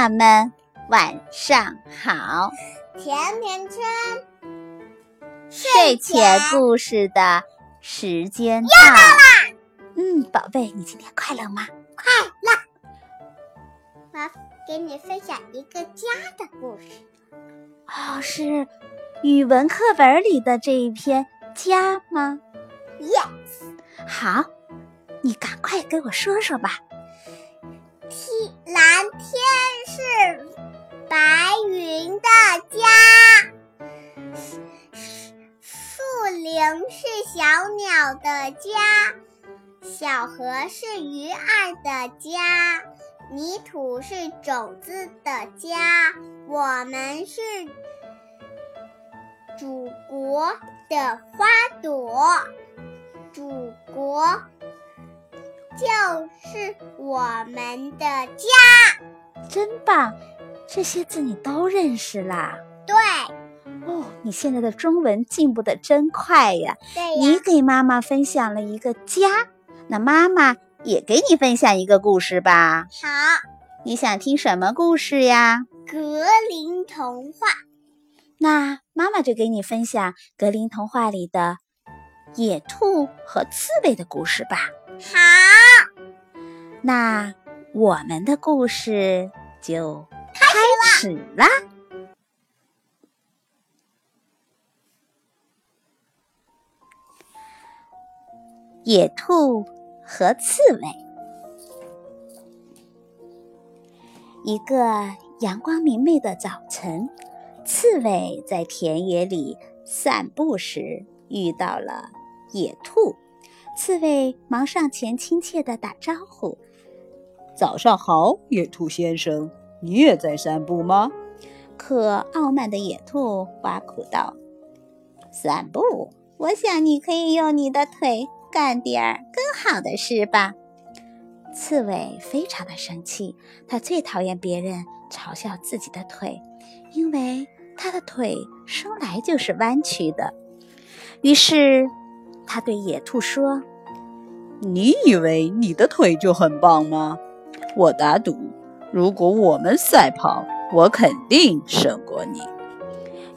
妈们，晚上好！甜甜圈睡前故事的时间到啦！嗯，宝贝，你今天快乐吗？快乐！我要给你分享一个家的故事。哦，是语文课本里的这一篇家吗？Yes。好，你赶快给我说说吧。天蓝天是白云的家，树林是小鸟的家，小河是鱼儿的家，泥土是种子的家，我们是祖国的花朵，祖国。就是我们的家，真棒！这些字你都认识啦？对。哦，你现在的中文进步的真快呀！对呀。你给妈妈分享了一个家，那妈妈也给你分享一个故事吧。好。你想听什么故事呀？格林童话。那妈妈就给你分享格林童话里的野兔和刺猬的故事吧。好，那我们的故事就开始啦。野兔和刺猬。一个阳光明媚的早晨，刺猬在田野里散步时遇到了野兔。刺猬忙上前，亲切地打招呼：“早上好，野兔先生，你也在散步吗？”可傲慢的野兔挖苦道：“散步？我想你可以用你的腿干点儿更好的事吧。”刺猬非常的生气，他最讨厌别人嘲笑自己的腿，因为他的腿生来就是弯曲的。于是，他对野兔说。你以为你的腿就很棒吗？我打赌，如果我们赛跑，我肯定胜过你。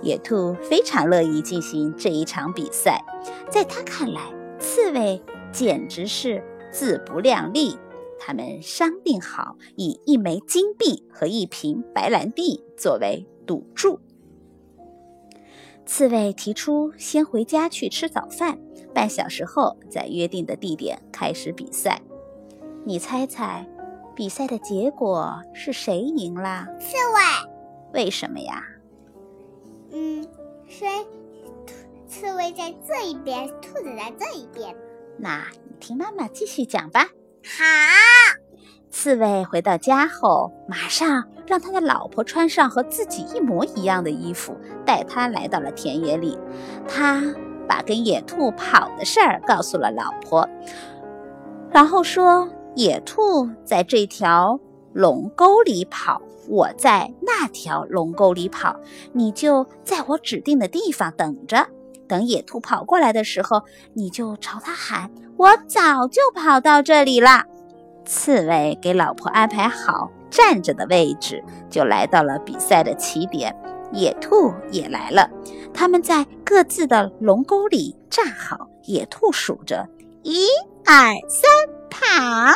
野兔非常乐意进行这一场比赛，在他看来，刺猬简直是自不量力。他们商定好，以一枚金币和一瓶白兰地作为赌注。刺猬提出先回家去吃早饭，半小时后在约定的地点开始比赛。你猜猜，比赛的结果是谁赢了？刺猬。为什么呀？嗯，谁？刺猬在这一边，兔子在这一边。那你听妈妈继续讲吧。好。刺猬回到家后，马上让他的老婆穿上和自己一模一样的衣服，带他来到了田野里。他把跟野兔跑的事儿告诉了老婆，然后说：“野兔在这条龙沟里跑，我在那条龙沟里跑，你就在我指定的地方等着。等野兔跑过来的时候，你就朝他喊：‘我早就跑到这里了。’”刺猬给老婆安排好站着的位置，就来到了比赛的起点。野兔也来了，他们在各自的龙沟里站好。野兔数着一二三，跑！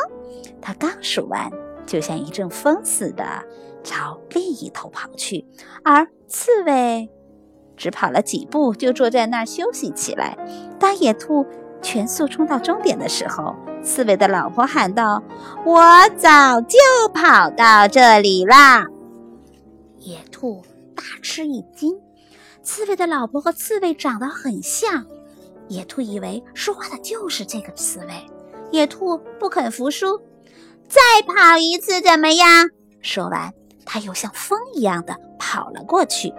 他刚数完，就像一阵风似的朝另一头跑去。而刺猬只跑了几步，就坐在那儿休息起来。当野兔全速冲到终点的时候，刺猬的老婆喊道：“我早就跑到这里啦！”野兔大吃一惊，刺猬的老婆和刺猬长得很像。野兔以为说话的就是这个刺猬。野兔不肯服输，再跑一次怎么样？说完，他又像风一样的跑了过去，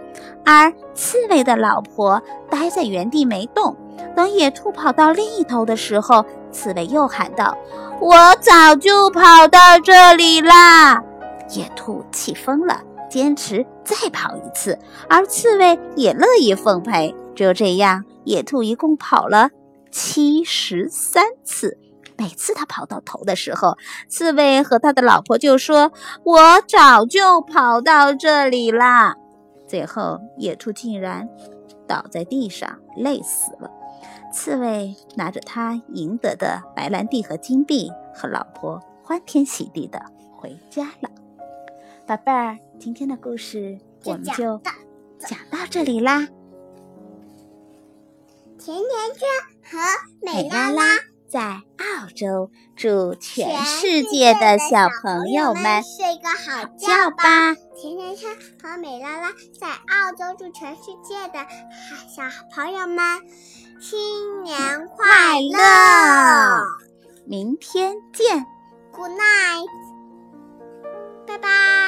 而刺猬的老婆待在原地没动。等野兔跑到另一头的时候，刺猬又喊道：“我早就跑到这里啦！”野兔气疯了，坚持再跑一次，而刺猬也乐意奉陪。就这样，野兔一共跑了七十三次，每次他跑到头的时候，刺猬和他的老婆就说：“我早就跑到这里啦。”最后，野兔竟然倒在地上，累死了。刺猬拿着他赢得的白兰地和金币，和老婆欢天喜地的回家了。宝贝儿，今天的故事我们就讲到这里啦。甜甜圈和美拉拉在澳洲，祝全世界的小朋友们睡个好觉吧。甜甜圈和美拉拉在澳洲，祝全世界的小朋友们新年快乐！明天见，Good night，拜拜。